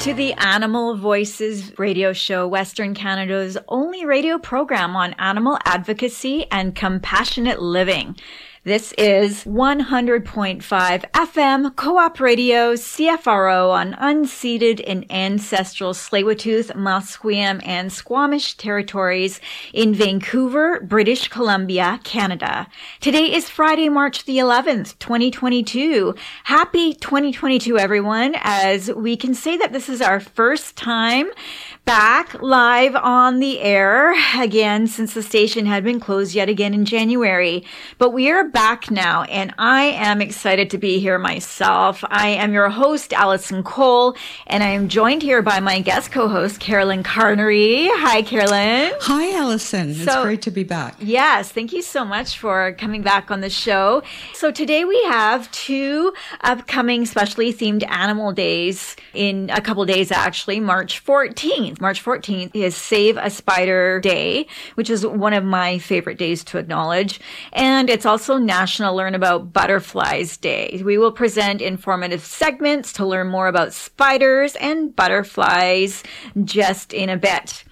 To the Animal Voices radio show, Western Canada's only radio program on animal advocacy and compassionate living. This is 100.5 FM Co-op Radio CFRO on unceded and ancestral Tsleil-Waututh, Musqueam, and Squamish territories in Vancouver, British Columbia, Canada. Today is Friday, March the 11th, 2022. Happy 2022, everyone, as we can say that this is our first time back live on the air again since the station had been closed yet again in January. But we are back now and I am excited to be here myself. I am your host, Allison Cole, and I am joined here by my guest co-host, Carolyn Carnery. Hi, Carolyn. Hi, Allison. So, it's great to be back. Yes. Thank you so much for coming back on the show. So today we have two upcoming specially themed animal days in a couple days, actually, March 14th. March 14th is Save a Spider Day, which is one of my favorite days to acknowledge. And it's also National Learn About Butterflies Day. We will present informative segments to learn more about spiders and butterflies just in a bit.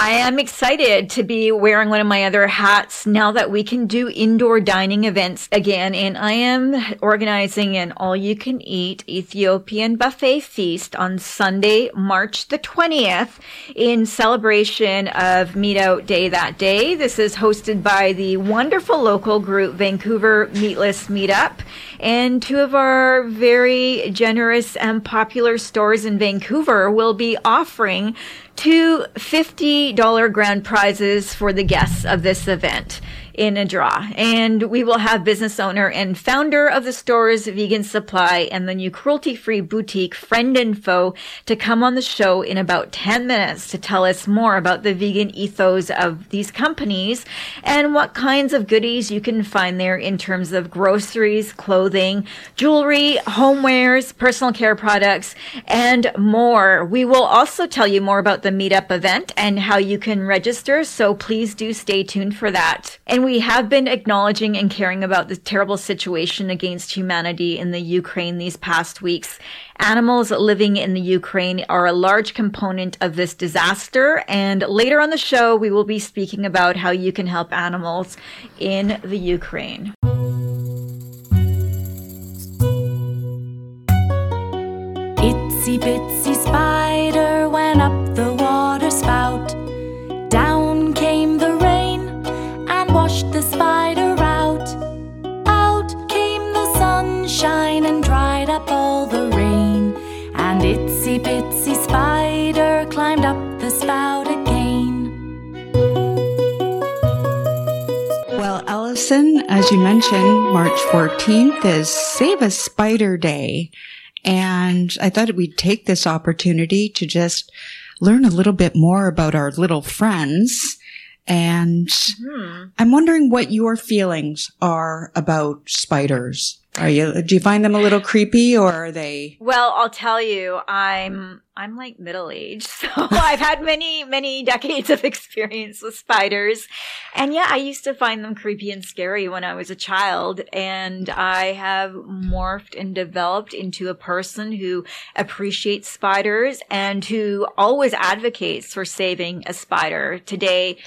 I am excited to be wearing one of my other hats now that we can do indoor dining events again. And I am organizing an all you can eat Ethiopian buffet feast on Sunday, March the 20th in celebration of Meat Out Day that day. This is hosted by the wonderful local group Vancouver Meatless Meetup and two of our very generous and popular stores in Vancouver will be offering two $50 grand prizes for the guests of this event in a draw. And we will have business owner and founder of the store's vegan supply and the new cruelty free boutique friend and foe to come on the show in about 10 minutes to tell us more about the vegan ethos of these companies and what kinds of goodies you can find there in terms of groceries, clothing, jewelry, homewares, personal care products, and more. We will also tell you more about the meetup event and how you can register. So please do stay tuned for that. And we have been acknowledging and caring about the terrible situation against humanity in the Ukraine these past weeks. Animals living in the Ukraine are a large component of this disaster. And later on the show, we will be speaking about how you can help animals in the Ukraine. Itsy bitsy spider went up the water spout. Washed the spider out. Out came the sunshine and dried up all the rain. And itsy bitsy spider climbed up the spout again. Well, Allison, as you mentioned, March 14th is Save a Spider Day. And I thought we'd take this opportunity to just learn a little bit more about our little friends and hmm. I'm wondering what your feelings are about spiders. Are you, do you find them a little creepy or are they? Well, I'll tell you, I'm, I'm like middle aged. So I've had many, many decades of experience with spiders. And yeah, I used to find them creepy and scary when I was a child. And I have morphed and developed into a person who appreciates spiders and who always advocates for saving a spider. Today,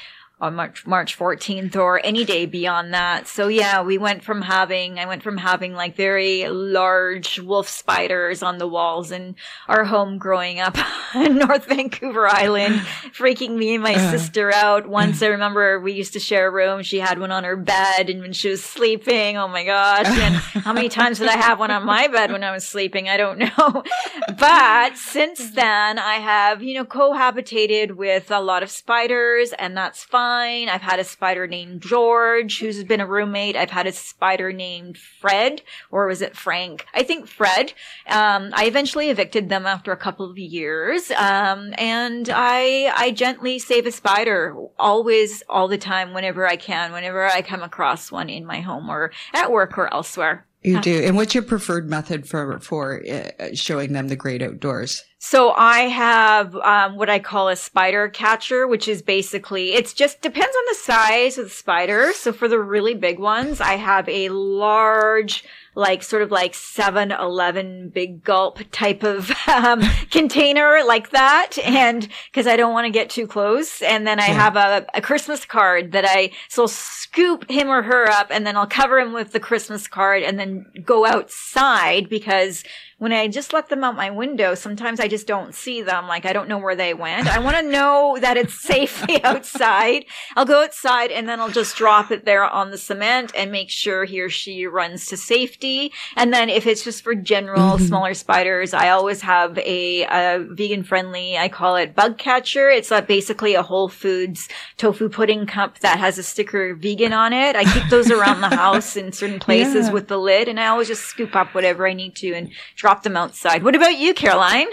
on March March 14th or any day beyond that. So yeah, we went from having I went from having like very large wolf spiders on the walls in our home growing up in North Vancouver Island, freaking me and my uh, sister out. Once I remember we used to share a room. She had one on her bed and when she was sleeping, oh my gosh. And how many times did I have one on my bed when I was sleeping? I don't know. but since then I have, you know, cohabitated with a lot of spiders and that's fine I've had a spider named George, who's been a roommate. I've had a spider named Fred, or was it Frank? I think Fred. Um, I eventually evicted them after a couple of years. Um, and I, I gently save a spider always, all the time, whenever I can, whenever I come across one in my home or at work or elsewhere. You do. And what's your preferred method for for uh, showing them the great outdoors? So I have um, what I call a spider catcher, which is basically it's just depends on the size of the spider. So for the really big ones, I have a large like sort of like 7-Eleven big gulp type of um, container like that. And because I don't want to get too close. And then I have a, a Christmas card that I, so I'll scoop him or her up and then I'll cover him with the Christmas card and then go outside because when I just let them out my window, sometimes I just don't see them. Like I don't know where they went. I want to know that it's safely outside. I'll go outside and then I'll just drop it there on the cement and make sure he or she runs to safety. And then if it's just for general mm-hmm. smaller spiders, I always have a, a vegan friendly, I call it bug catcher. It's basically a Whole Foods tofu pudding cup that has a sticker vegan on it. I keep those around the house in certain places Yeah. with the lid and I always just scoop up whatever I need to and drop them outside. What about you, Caroline?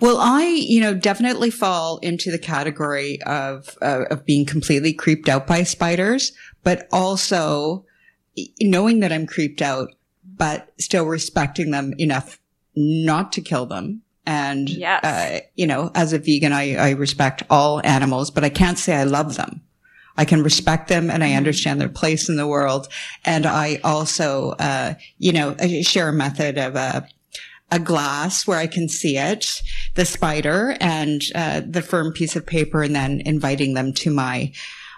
Well, I, you know, definitely fall into the category of uh, of being completely creeped out by spiders, but also knowing that I'm creeped out, but still respecting them enough not to kill them. And, Yes. uh, you know, as a vegan, I, I respect all animals, but I can't say I love them. I can respect them and I understand their place in the world. And I also, uh, you know, share a method of a, a glass where I can see it, the spider and, uh, the firm piece of paper and then inviting them to my,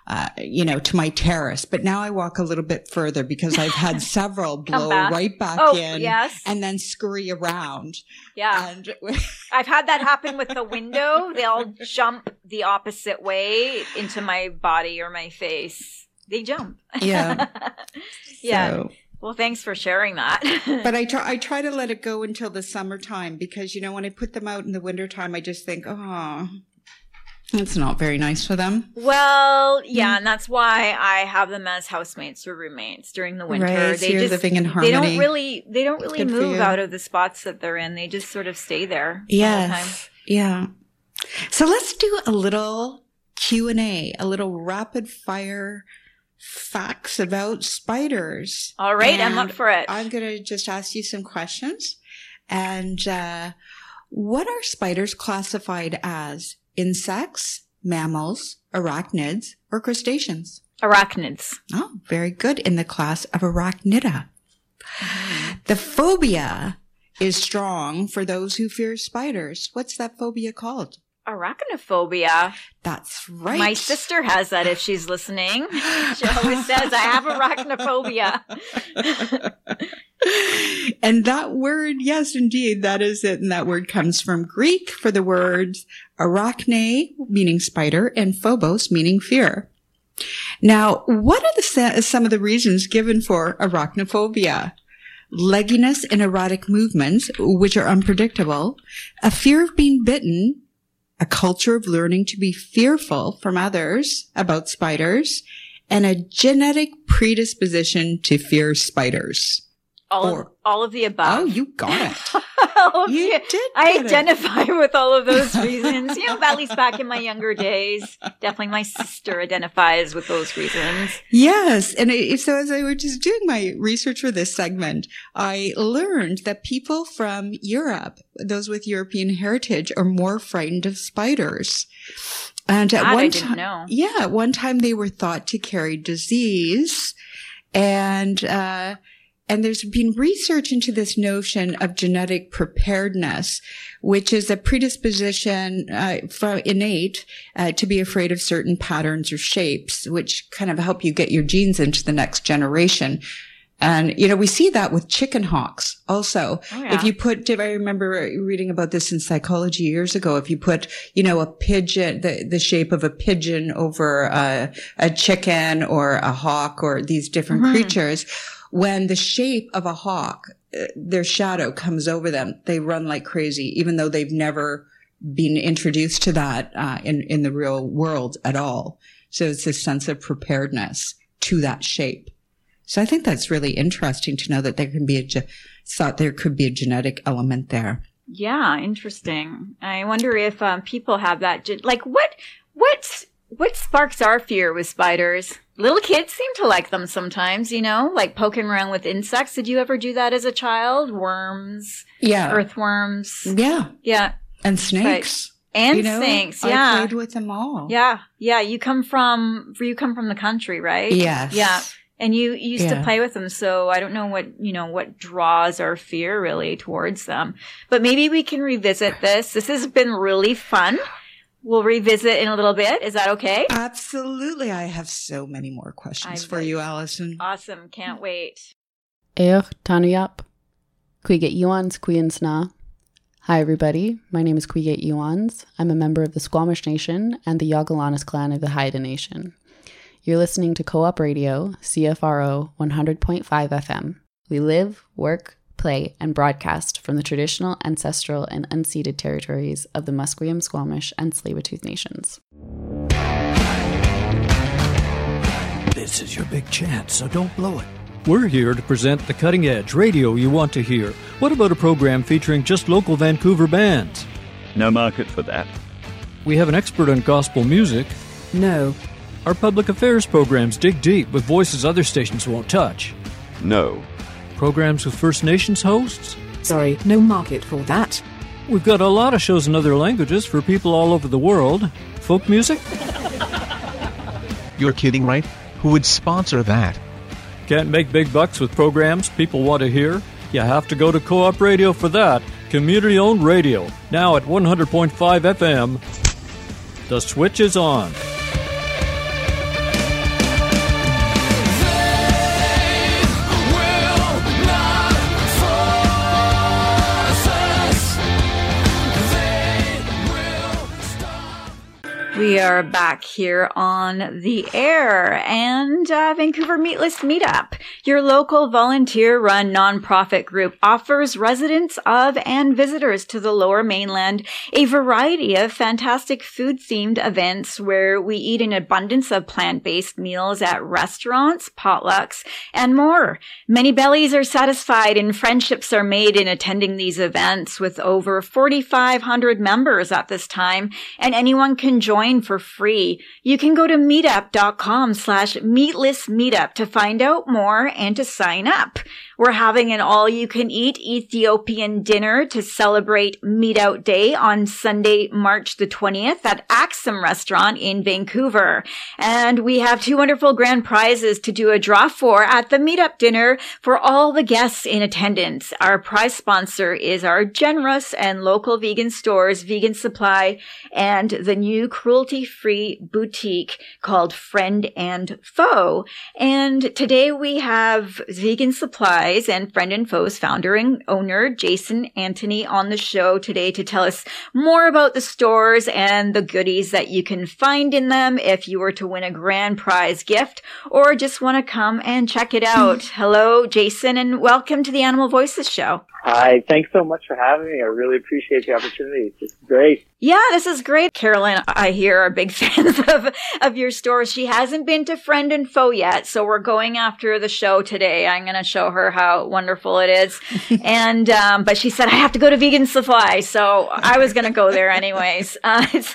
uh, you know, to my terrace. But now I walk a little bit further because I've had several blow back. right back Oh, in yes. and then scurry around. Yeah. And I've had that happen with the window. They'll jump the opposite way into my body or my face. They jump. yeah. yeah. So- Well, thanks for sharing that. But I try, I try to let it go until the summertime because, you know, when I put them out in the wintertime, I just think, oh, it's not very nice for them. well, yeah, mm. and that's why I have them as housemates or roommates during the winter. Right, so you're living in harmony. They don't really they don't really move out of the spots that they're in. They just sort of stay there all the time. Yes. Yeah. So let's do a little Q&A, a little rapid fire facts about spiders. All right, I'm up for it. I'm going to just ask you some questions. And uh, what are spiders classified as? Insects, mammals, arachnids, or crustaceans? Arachnids. Oh, very good. In the class of arachnida. The phobia is strong for those who fear spiders. What's that phobia called? Arachnophobia. That's right. My sister has that if she's listening. She always says, I have arachnophobia. and that word, yes, indeed, that is it. And that word comes from Greek for the words arachne, meaning spider, and phobos, meaning fear. Now, what are the some of the reasons given for arachnophobia? Legginess and erratic movements, which are unpredictable, a fear of being bitten, a culture of learning to be fearful from others about spiders, and a genetic predisposition to fear spiders. All, Or- of, all of the above. Oh, you got it. You the- did I get it. identify with all of those reasons. You know, at least back in my younger days, definitely my sister identifies with those reasons. Yes. And it, so as I was just doing my research for this segment, I learned that people from Europe, those with European heritage, are more frightened of spiders. And at I one time, yeah, at one time they were thought to carry disease and, uh, and there's been research into this notion of genetic preparedness, which is a predisposition uh, from innate uh, to be afraid of certain patterns or shapes, which kind of help you get your genes into the next generation. And, you know, we see that with chicken hawks also. Oh, yeah. If you put, did I remember reading about this in psychology years ago. If you put, you know, a pigeon, the, the shape of a pigeon over a, a chicken or a hawk or these different Mhm. creatures, when the shape of a hawk, uh, their shadow comes over them, they run like crazy, even though they've never been introduced to that uh, in in the real world at all. So it's this sense of preparedness to that shape. So I think that's really interesting to know that there can be a, ge- thought there could be a genetic element there. Yeah, interesting. I wonder if um, people have that. Like, what, what, what sparks our fear with spiders? Little kids seem to like them sometimes, you know, like poking around with insects. Did you ever do that as a child? Worms, Yeah. earthworms. Yeah. Yeah. And snakes. And you know, snakes. I Yeah. played with them all. Yeah. Yeah. You come from, you come from the country, right? Yes. Yeah. And you used to play with them, so I don't know what, you know, what draws our fear really towards them. But maybe we can revisit this. This has been really fun. We'll revisit in a little bit. Is that okay? Absolutely. I have so many more questions I for bet. you, Allison. Awesome. Can't wait. Eoch Tanuyap. Quiget Iwans Quinsna. Hi, everybody. My name is Quiget Iwans. I'm a member of the Squamish Nation and the Yagalanis clan of the Haida Nation. You're listening to Co op Radio, CFRO 100.5 FM. We live, work, play, and broadcast from the traditional, ancestral, and unceded territories of the Musqueam, Squamish, and Tsleil-Waututh nations. This is your big chance, so don't blow it. We're here to present the cutting edge radio you want to hear. What about a program featuring just local Vancouver bands? No market for that. We have an expert on gospel music. No. Our public affairs programs dig deep with voices other stations won't touch. No. Programs with First Nations hosts. Sorry, no market for that. We've got a lot of shows in other languages for people all over the world. Folk music? You're kidding, right? Who would sponsor that? Can't make big bucks with programs people want to hear? You have to go to Co op Radio for that. Community owned radio. Now at 100.5 FM. The switch is on. We are back here on the air and uh, Vancouver Meatless Meetup. Your local volunteer run nonprofit group offers residents of and visitors to the lower mainland a variety of fantastic food themed events where we eat an abundance of plant based meals at restaurants, potlucks, and more. Many bellies are satisfied and friendships are made in attending these events with over 4,500 members at this time and anyone can join for free. You can go to meetup.com slash meatless meetup to find out more and to sign up. We're having an all you can eat Ethiopian dinner to celebrate Meat Out Day on Sunday, March the 20th at Axum Restaurant in Vancouver. And we have two wonderful grand prizes to do a draw for at the meetup dinner for all the guests in attendance. Our prize sponsor is our generous and local vegan stores, Vegan Supply, and the new cruelty free boutique called Friend and Foe. And today we have Vegan Supplies and Friend and Foe's founder and owner, Jason Anthony, on the show today to tell us more about the stores and the goodies that you can find in them if you were to win a grand prize gift or just want to come and check it out. Hello, Jason, and welcome to the Animal Voices show. Hi, thanks so much for having me. I really appreciate the opportunity. It's great. Yeah, this is great. Carolyn, I hear are big fans of, of your store. She hasn't been to Friend and Foe yet, so we're going after the show today. I'm going to show her how wonderful it is. and, um, but she said, I have to go to Vegan Supply. So I was going to go there anyways. Uh, it's,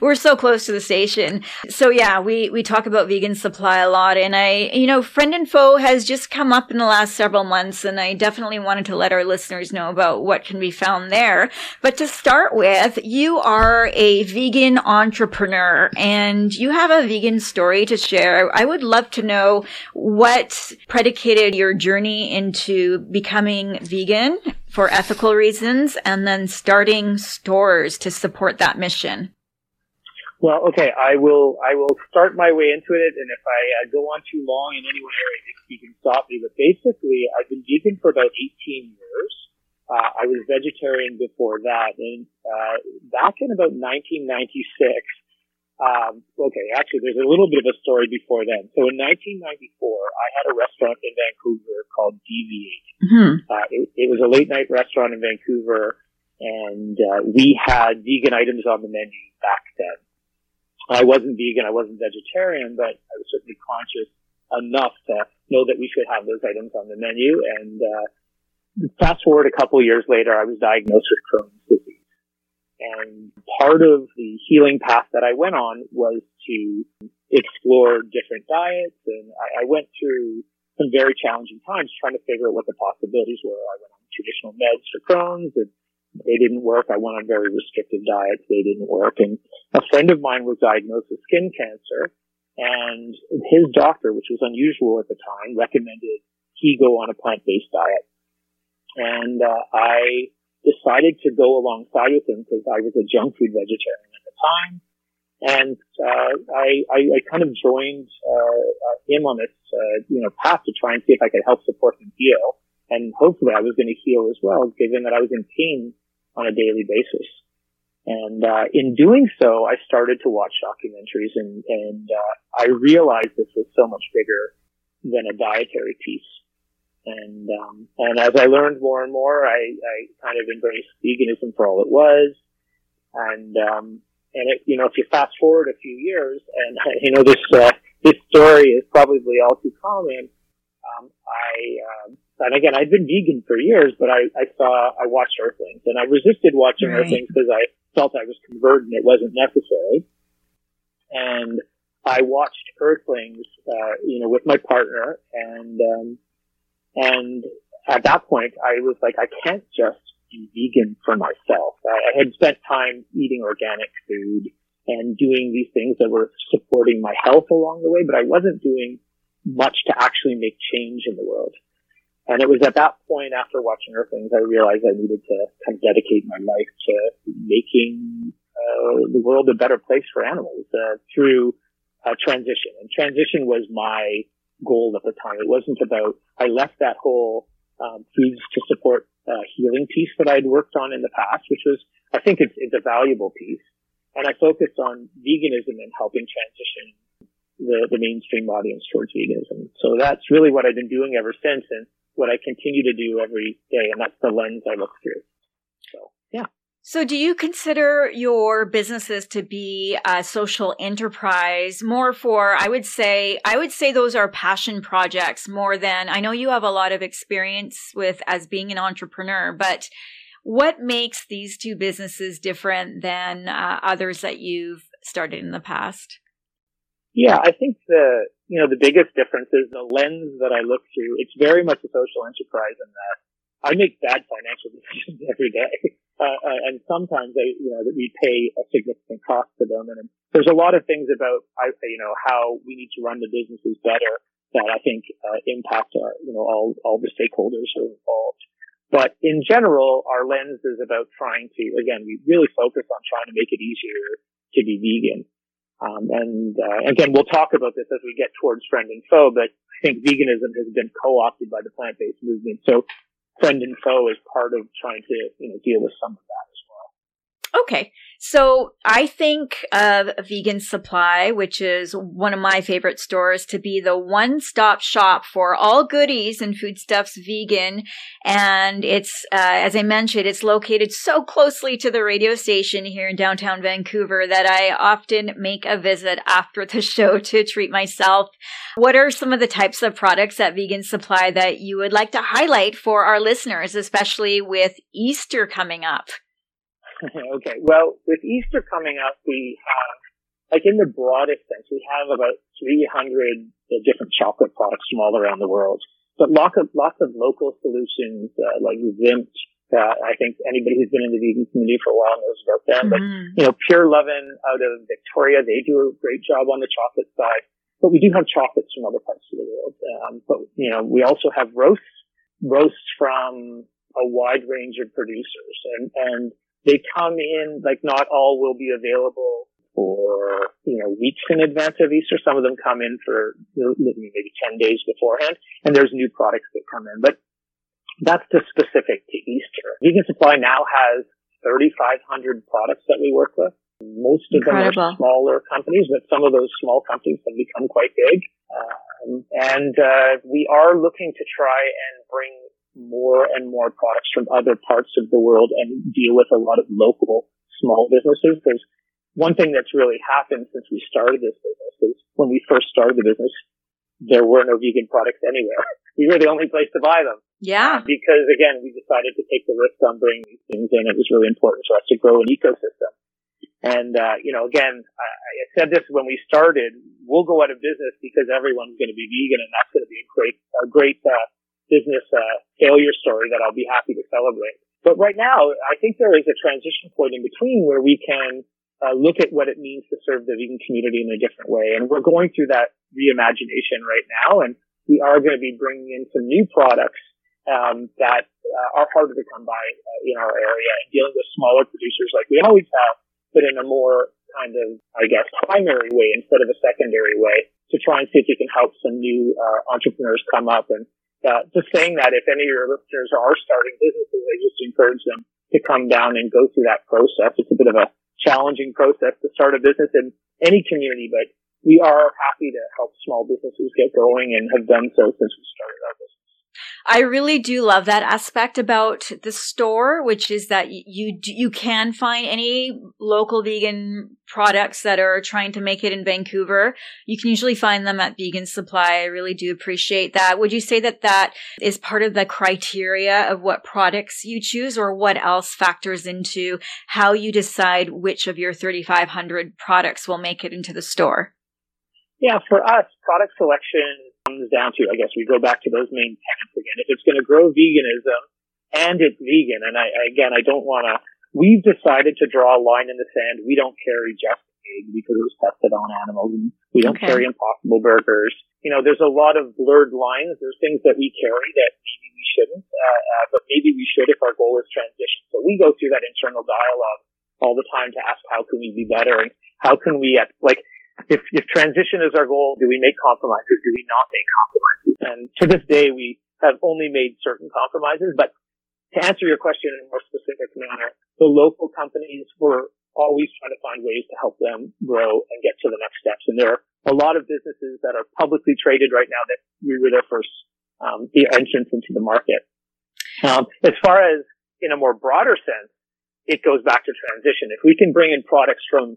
we're so close to the station. So yeah, we, we talk about Vegan Supply a lot. And I, you know, Friend and Foe has just come up in the last several months. And I definitely wanted to let our listeners know about what can be found there. But to start with, you are a vegan entrepreneur and you have a vegan story to share. I would love to know what predicated your journey into becoming vegan for ethical reasons and then starting stores to support that mission. Well, okay, I will. I will start my way into it, and if I uh, go on too long in any area, you can stop me. But basically, I've been vegan for about 18 years. Uh, I was vegetarian before that, and uh, back in about 1996. Um, okay, actually, there's a little bit of a story before then. So in 1994, I had a restaurant in Vancouver called Deviate. Mm-hmm. Uh, it, it was a late night restaurant in Vancouver, and uh, we had vegan items on the menu back then. I wasn't vegan, I wasn't vegetarian, but I was certainly conscious enough to know that we should have those items on the menu. And uh, fast forward a couple years later, I was diagnosed with Crohn's disease. And part of the healing path that I went on was to explore different diets. And I, I went through some very challenging times trying to figure out what the possibilities were. I went on traditional meds for Crohn's and they didn't work. I went on very restrictive diets. They didn't work. And a friend of mine was diagnosed with skin cancer and his doctor, which was unusual at the time, recommended he go on a plant-based diet. And uh, I decided to go alongside with him because I was a junk food vegetarian at the time. And uh, I, I, I kind of joined uh, uh, him on this, uh, you know, path to try and see if I could help support him heal. And hopefully I was going to heal as well, given that I was in pain on a daily basis. And uh, in doing so, I started to watch documentaries, and, and uh, I realized this was so much bigger than a dietary piece. And um, and as I learned more and more, I, I kind of embraced veganism for all it was. And um, and it, you know, if you fast forward a few years, and you know this uh, this story is probably all too common. Um, I um, and again, I'd been vegan for years, but I, I saw, I watched Earthlings and I resisted watching right. Earthlings because I felt I was converted and it wasn't necessary. And I watched Earthlings, uh, you know, with my partner and, um, and at that point I was like, I can't just be vegan for myself. I, I had spent time eating organic food and doing these things that were supporting my health along the way, but I wasn't doing much to actually make change in the world. And it was at that point after watching Earthlings, I realized I needed to kind of dedicate my life to making uh, the world a better place for animals uh, through uh, transition. And transition was my goal at the time. It wasn't about, I left that whole um, foods to support uh, healing piece that I'd worked on in the past, which was, I think it's, it's a valuable piece. And I focused on veganism and helping transition the, the mainstream audience towards veganism. So that's really what I've been doing ever since. And what I continue to do every day, and that's the lens I look through. So. So, do you consider your businesses to be a social enterprise more for, I would say, I would say those are passion projects more than, I know you have a lot of experience with as being an entrepreneur, but what makes these two businesses different than uh, others that you've started in the past? Yeah, I think the you know the biggest difference is the lens that I look through. It's very much a social enterprise in that I make bad financial decisions every day, uh, uh, and sometimes I you know that we pay a significant cost to them. And there's a lot of things about I you know how we need to run the businesses better that I think uh, impact our you know all all the stakeholders who are involved. But in general, our lens is about trying to again we really focus on trying to make it easier to be vegan. Um, and uh, again, we'll talk about this as we get towards friend and foe, but I think veganism has been co-opted by the plant-based movement. So friend and foe is part of trying to you know deal with some of that as. Okay. So I think of Vegan Supply, which is one of my favorite stores, to be the one stop shop for all goodies and foodstuffs vegan. And it's, uh, as I mentioned, it's located so closely to the radio station here in downtown Vancouver that I often make a visit after the show to treat myself. What are some of the types of products at Vegan Supply that you would like to highlight for our listeners, especially with Easter coming up? okay. Well, with Easter coming up, we have, like in the broadest sense, we have about 300 different chocolate products from all around the world. But lots of, lots of local solutions, uh, like Zimt, uh, I think anybody who's been in the vegan community for a while knows about them. Mm-hmm. But, you know, Pure Lovin' out of Victoria, they do a great job on the chocolate side. But we do have chocolates from other parts of the world. Um, but, you know, we also have roasts, roasts from a wide range of producers. And, and they come in, like not all will be available for, you know, weeks in advance of Easter. Some of them come in for maybe 10 days beforehand and there's new products that come in, but that's just specific to Easter. Vegan Supply now has 3,500 products that we work with. Most of Incredible. them are smaller companies, but some of those small companies have become quite big. Um, and uh, we are looking to try and bring more and more products from other parts of the world and deal with a lot of local small businesses because one thing that's really happened since we started this business is when we first started the business, there were no vegan products anywhere. we were the only place to buy them. Yeah. Because again, we decided to take the risk on bringing these things in. It was really important for us to grow an ecosystem. And, uh, you know, again, I, I said this when we started, we'll go out of business because everyone's going to be vegan and that's going to be a great, a great, uh, business, uh, failure story that I'll be happy to celebrate. But right now, I think there is a transition point in between where we can, uh, look at what it means to serve the vegan community in a different way. And we're going through that reimagination right now. And we are going to be bringing in some new products um, that uh, are harder to come by uh, in our area and dealing with smaller producers like we always have, but in a more kind of, I guess, primary way instead of a secondary way to try and see if we can help some new uh, entrepreneurs come up. And uh, just saying that if any of your listeners are starting businesses, I just encourage them to come down and go through that process. It's a bit of a challenging process to start a business in any community, but we are happy to help small businesses get going and have done so since we started our business. I really do love that aspect about the store, which is that you you can find any local vegan products that are trying to make it in Vancouver. You can usually find them at Vegan Supply. I really do appreciate that. Would you say that that is part of the criteria of what products you choose, or what else factors into how you decide which of your 3,500 products will make it into the store? Yeah, for us, product selection comes down to, I guess we go back to those main tenets again. If it's going to grow veganism and it's vegan, and I, again, I don't want to, we've decided to draw a line in the sand. We don't carry just egg because it was tested on animals. And we don't okay. carry impossible burgers. You know, there's a lot of blurred lines. There's things that we carry that maybe we shouldn't, uh, uh, but maybe we should if our goal is transition. So we go through that internal dialogue all the time to ask how can we be better and how can we, at like, if, if transition is our goal, do we make compromises? Do we not make compromises? And to this day, we have only made certain compromises, but to answer your question in a more specific manner, the local companies were always trying to find ways to help them grow and get to the next steps. And there are a lot of businesses that are publicly traded right now that we were their first um, entrance into the market. Um, as far as in a more broader sense, it goes back to transition. If we can bring in products from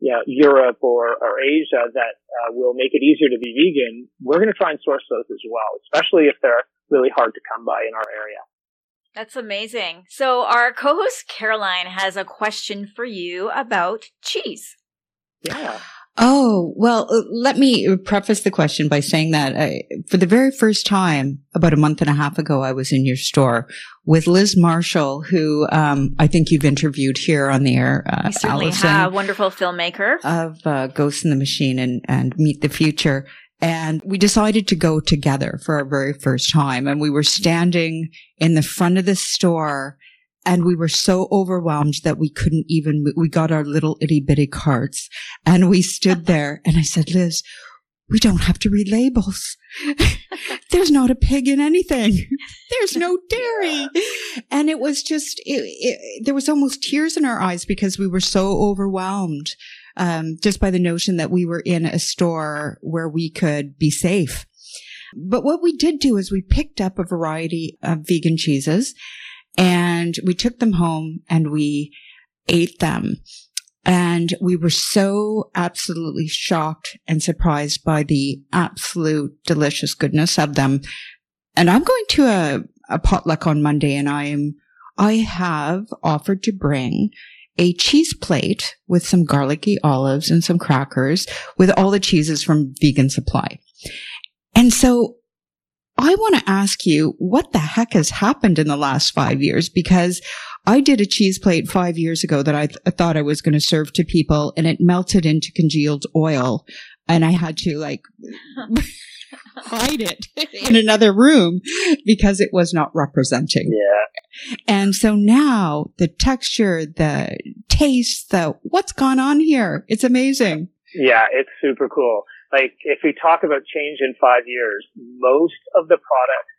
yeah, Europe or, or Asia that uh, will make it easier to be vegan, we're going to try and source those as well, especially if they're really hard to come by in our area. That's amazing. So, our co host Caroline has a question for you about cheese. Yeah. Oh, well, uh, let me preface the question by saying that I, for the very first time, about a month and a half ago, I was in your store with Liz Marshall, who um, I think you've interviewed here on the air. Uh, certainly Allison, have. Wonderful filmmaker. Of uh, Ghost in the Machine and, and Meat the Future. And we decided to go together for our very first time. And we were standing in the front of the store and we were so overwhelmed that we couldn't even move. we got our little itty bitty carts and we stood there and I said, Liz, we don't have to read labels. There's not a pig in anything. There's no dairy. And it was just, it, it, there was almost tears in our eyes because we were so overwhelmed, um, just by the notion that we were in a store where we could be safe. But what we did do is we picked up a variety of vegan cheeses and we took them home and we ate them. And we were so absolutely shocked and surprised by the absolute delicious goodness of them. And I'm going to a, a potluck on Monday and I am, I have offered to bring a cheese plate with some garlicky olives and some crackers with all the cheeses from Vegan Supply. And so I want to ask you what the heck has happened in the last five years because I did a cheese plate five years ago that I, th- I thought I was going to serve to people and it melted into congealed oil and I had to like hide it in another room because it was not representing. Yeah. And so now the texture, the taste, the what's gone on here? It's amazing. Yeah, it's super cool like if we talk about change in five years, most of the products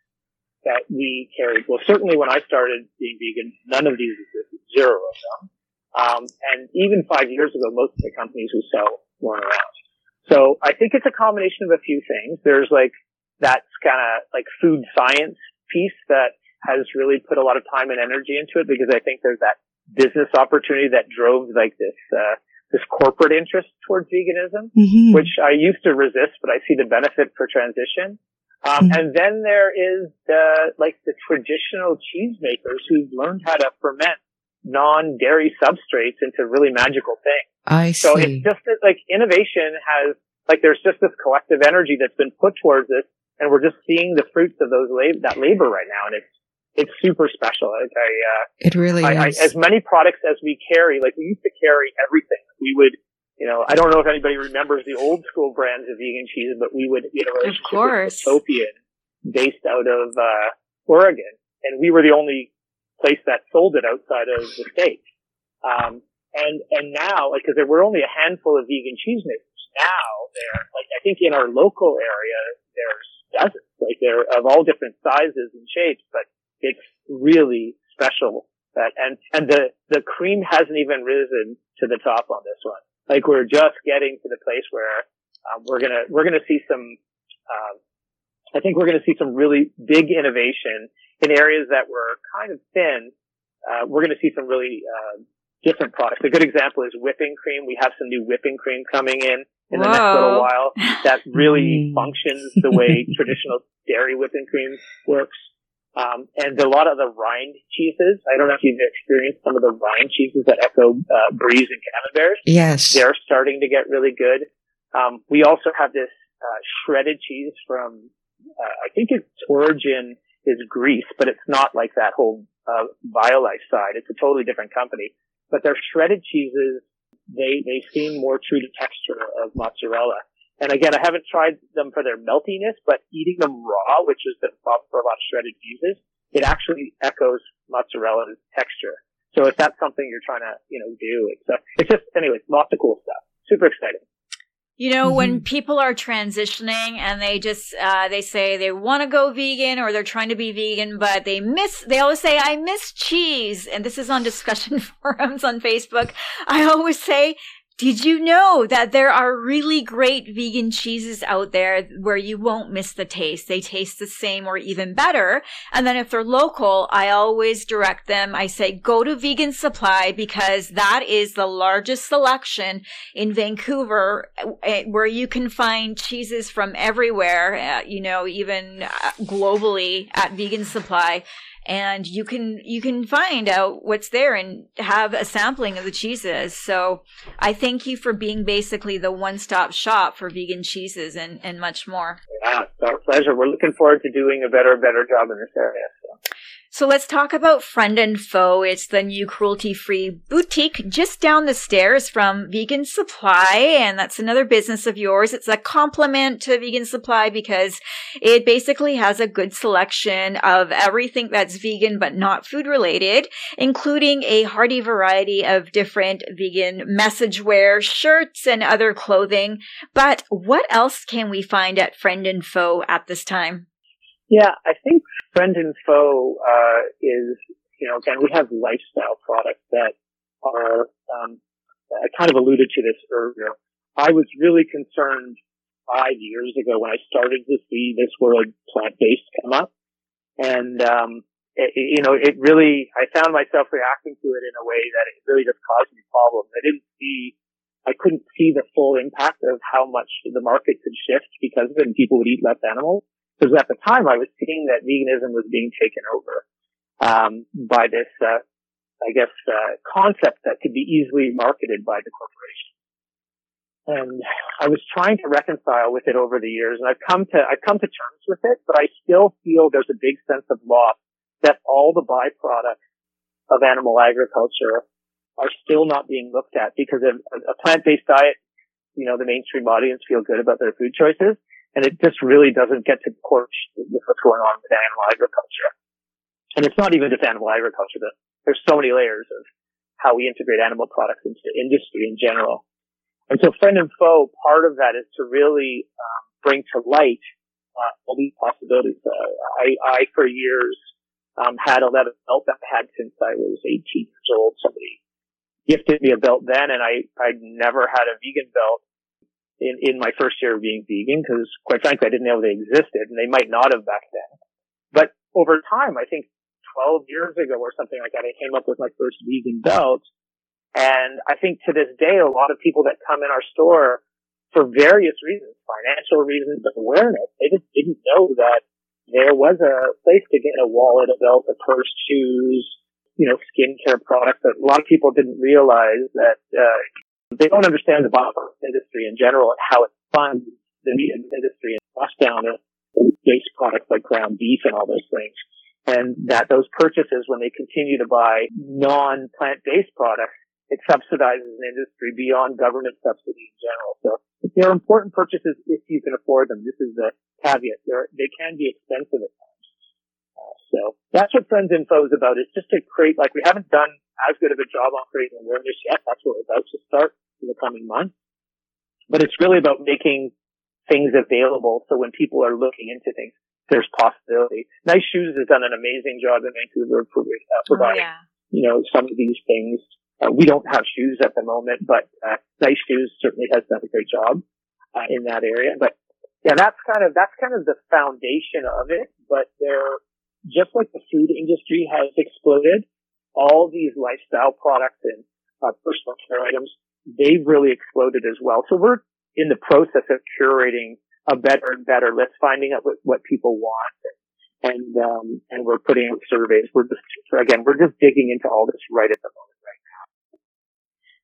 that we carried, well, certainly when I started being vegan, none of these existed, zero of them. Um, and even five years ago, most of the companies we sell weren't around. So I think it's a combination of a few things. There's like that kind of like food science piece that has really put a lot of time and energy into it because I think there's that business opportunity that drove like this, uh, this corporate interest towards veganism, Mhm. which I used to resist, but I see the benefit for transition. Um, Mhm. and then there is the, like the traditional cheesemakers who've learned how to ferment non-dairy substrates into really magical things. I see. So it's just that like innovation has, like there's just this collective energy that's been put towards this and we're just seeing the fruits of those lab- that labor right now. And it's, it's super special. I, uh, It really I, I, is. as many products as we carry, like we used to carry everything. We would, you know, I don't know if anybody remembers the old school brands of vegan cheese, but we would get a relationship course. with Utopian based out of, uh, Oregon. And we were the only place that sold it outside of the state. Um, and, and now, like, cause there were only a handful of vegan cheesemakers. Now there, like, I think in our local area, there's dozens, like they're of all different sizes and shapes, but it's really special that, and, and the, the cream hasn't even risen to the top on this one. Like we're just getting to the place where, um, we're gonna, we're gonna see some, um, I think we're gonna see some really big innovation in areas that were kind of thin. Uh, we're gonna see some really, uh, different products. A good example is whipping cream. We have some new whipping cream coming in in the next little while that really functions the way traditional dairy whipping cream works. Um, and a lot of the rind cheeses. I don't know if you've experienced some of the rind cheeses that Echo uh, Bries and Camemberts. yes. They're starting to get really good. Um, we also have this uh, shredded cheese from, uh, I think its origin is Greece, but it's not like that whole uh, Violife side. It's a totally different company. But their shredded cheeses, they they seem more true to texture of mozzarella. And again, I haven't tried them for their meltiness, but eating them raw, which is the problem for a lot of shredded cheeses, it actually echoes mozzarella's texture. So if that's something you're trying to, you know, do, it's, uh, it's just, anyways, lots of cool stuff. Super exciting. You know, Mm-hmm. when people are transitioning and they just uh, they say they want to go vegan or they're trying to be vegan, but they miss. They always say, "I miss cheese," and this is on discussion forums on Facebook. I always say. Did you know that there are really great vegan cheeses out there where you won't miss the taste? They taste the same or even better. And then if they're local, I always direct them. I say, go to Vegan Supply because that is the largest selection in Vancouver uh, where you can find cheeses from everywhere, uh, you know, even uh, globally at Vegan Supply. And you can, you can find out what's there and have a sampling of the cheeses. So I thank you for being basically the one-stop shop for vegan cheeses and, and much more. Yeah, it's our pleasure. We're looking forward to doing a better, better job in this area. So. Let's talk about Friend and Foe. It's the new cruelty free boutique just down the stairs from Vegan Supply. And that's another business of yours. It's a complement to Vegan Supply because it basically has a good selection of everything that's vegan but not food related, including a hearty variety of different vegan message wear, shirts, and other clothing. But what else can we find at Friend and Foe at this time? Yeah, I think Friend and Foe uh, is, you know, again, we have lifestyle products that are, um, I kind of alluded to this earlier. I was really concerned five years ago when I started to see this word plant-based come up. And, um, it, you know, it really, I found myself reacting to it in a way that it really just caused me problems. I didn't see, I couldn't see the full impact of how much the market could shift because and people would eat less animals. Because at the time I was seeing that veganism was being taken over, um, by this, uh, I guess, uh, concept that could be easily marketed by the corporation. And I was trying to reconcile with it over the years and I've come to, I've come to terms with it, but I still feel there's a big sense of loss that all the byproducts of animal agriculture are still not being looked at because of a plant-based diet, you know, the mainstream audience feel good about their food choices and it just really doesn't get to court with what's going on with animal agriculture. And it's not even just animal agriculture, there's so many layers of how we integrate animal products into industry in general. And so friend and foe, part of that is to really um, bring to light uh, all these possibilities. Uh, I, I, for years, um, had a belt that I had since I was 18 years old. Somebody gifted me a belt then, and I, I'd never had a vegan belt in, in my first year of being vegan because, quite frankly, I didn't know they existed, and they might not have back then. But over time, I think 12 years ago or something like that, I came up with my first vegan belt. And I think to this day, a lot of people that come in our store for various reasons, financial reasons, but awareness, they just didn't know that there was a place to get a wallet, a belt, a purse, shoes, you know, skincare products that a lot of people didn't realize that, uh, they don't understand the bioproduct industry in general and how it funds the meat industry and bust down it based products like ground beef and all those things. And that those purchases, when they continue to buy non-plant-based products, it subsidizes an industry beyond government subsidy in general. So they're important purchases if you can afford them. This is the caveat. They're, they can be expensive at times. Uh, so that's what Friend and Foe is about. It's just to create, like we haven't done as good of a job on creating awareness yet. That's what we're about to start in the coming months. But it's really about making things available. So when people are looking into things, there's possibility. Nice Shoes has done an amazing job in Vancouver for uh, providing, oh, yeah. you know, some of these things. Uh, we don't have shoes at the moment, but uh, Nice Shoes certainly has done a great job uh, in that area. But yeah, that's kind of that's kind of the foundation of it. But they're just like the food industry has exploded. All these lifestyle products and uh, personal care items, they've really exploded as well. So we're in the process of curating a better and better list, finding out what, what people want and um, and we're putting out surveys. We're just again, we're just digging into all this right at the moment. Right now.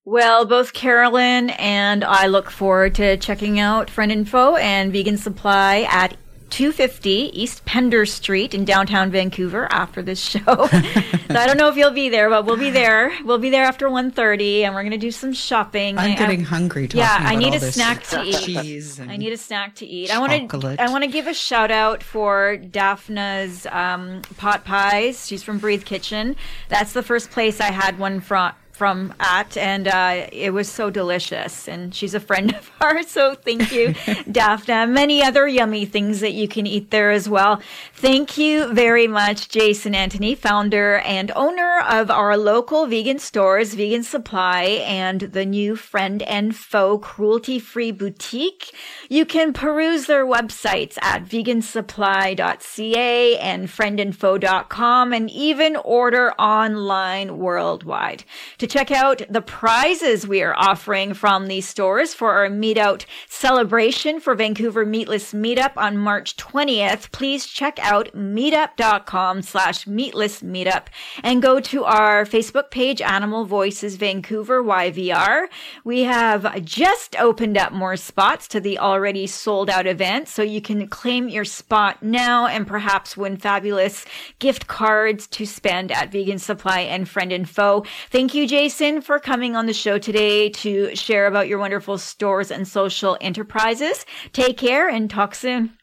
Well, both Carolyn and I look forward to checking out Friend and Foe and Vegan Supply at 250 East Pender Street in downtown Vancouver after this show. so I don't know if you'll be there, but we'll be there. We'll be there after 1.30 and we're going to do some shopping. I'm getting hungry Yeah, I need a snack to eat. I need a snack to eat. I want to I want to give a shout out for Daphna's um, pot pies. She's from Breathe Kitchen. That's the first place I had one from from at, and uh, it was so delicious. And she's a friend of ours, so thank you, Daphne. Many other yummy things that you can eat there as well. Thank you very much, Jason Antony, founder and owner of our local vegan stores, Vegan Supply, and the new Friend and Foe cruelty free boutique. You can peruse their websites at vegansupply.ca and friendandfoe.com and even order online worldwide. To check out the prizes we are offering from these stores for our Meat Out celebration for Vancouver Meatless Meetup on March 20th, please check out meetup.com slash meatless meetup and go to our Facebook page, Animal Voices Vancouver YVR. We have just opened up more spots to the already sold out event, so you can claim your spot now and perhaps win fabulous gift cards to spend at Vegan Supply and Friend and Foe. Thank you, Jason, for coming on the show today to share about your wonderful stores and social enterprises. Take care and talk soon.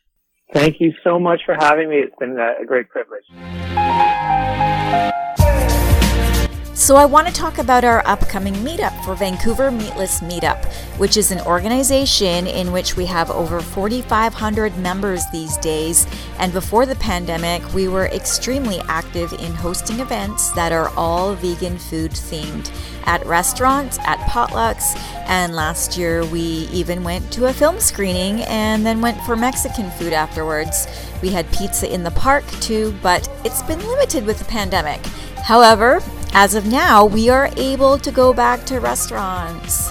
Thank you so much for having me. It's been a great privilege. So, I want to talk about our upcoming meetup for Vancouver Meatless Meetup, which is an organization in which we have over 4,500 members these days. And before the pandemic, we were extremely active in hosting events that are all vegan food themed at restaurants, at potlucks, and last year we even went to a film screening and then went for Mexican food afterwards. We had pizza in the park too, but it's been limited with the pandemic. However, as of now, we are able to go back to restaurants.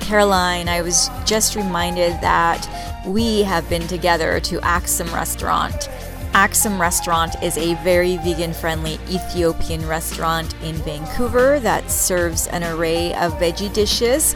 Caroline, I was just reminded that we have been together to Axum Restaurant. Axum Restaurant is a very vegan friendly Ethiopian restaurant in Vancouver that serves an array of veggie dishes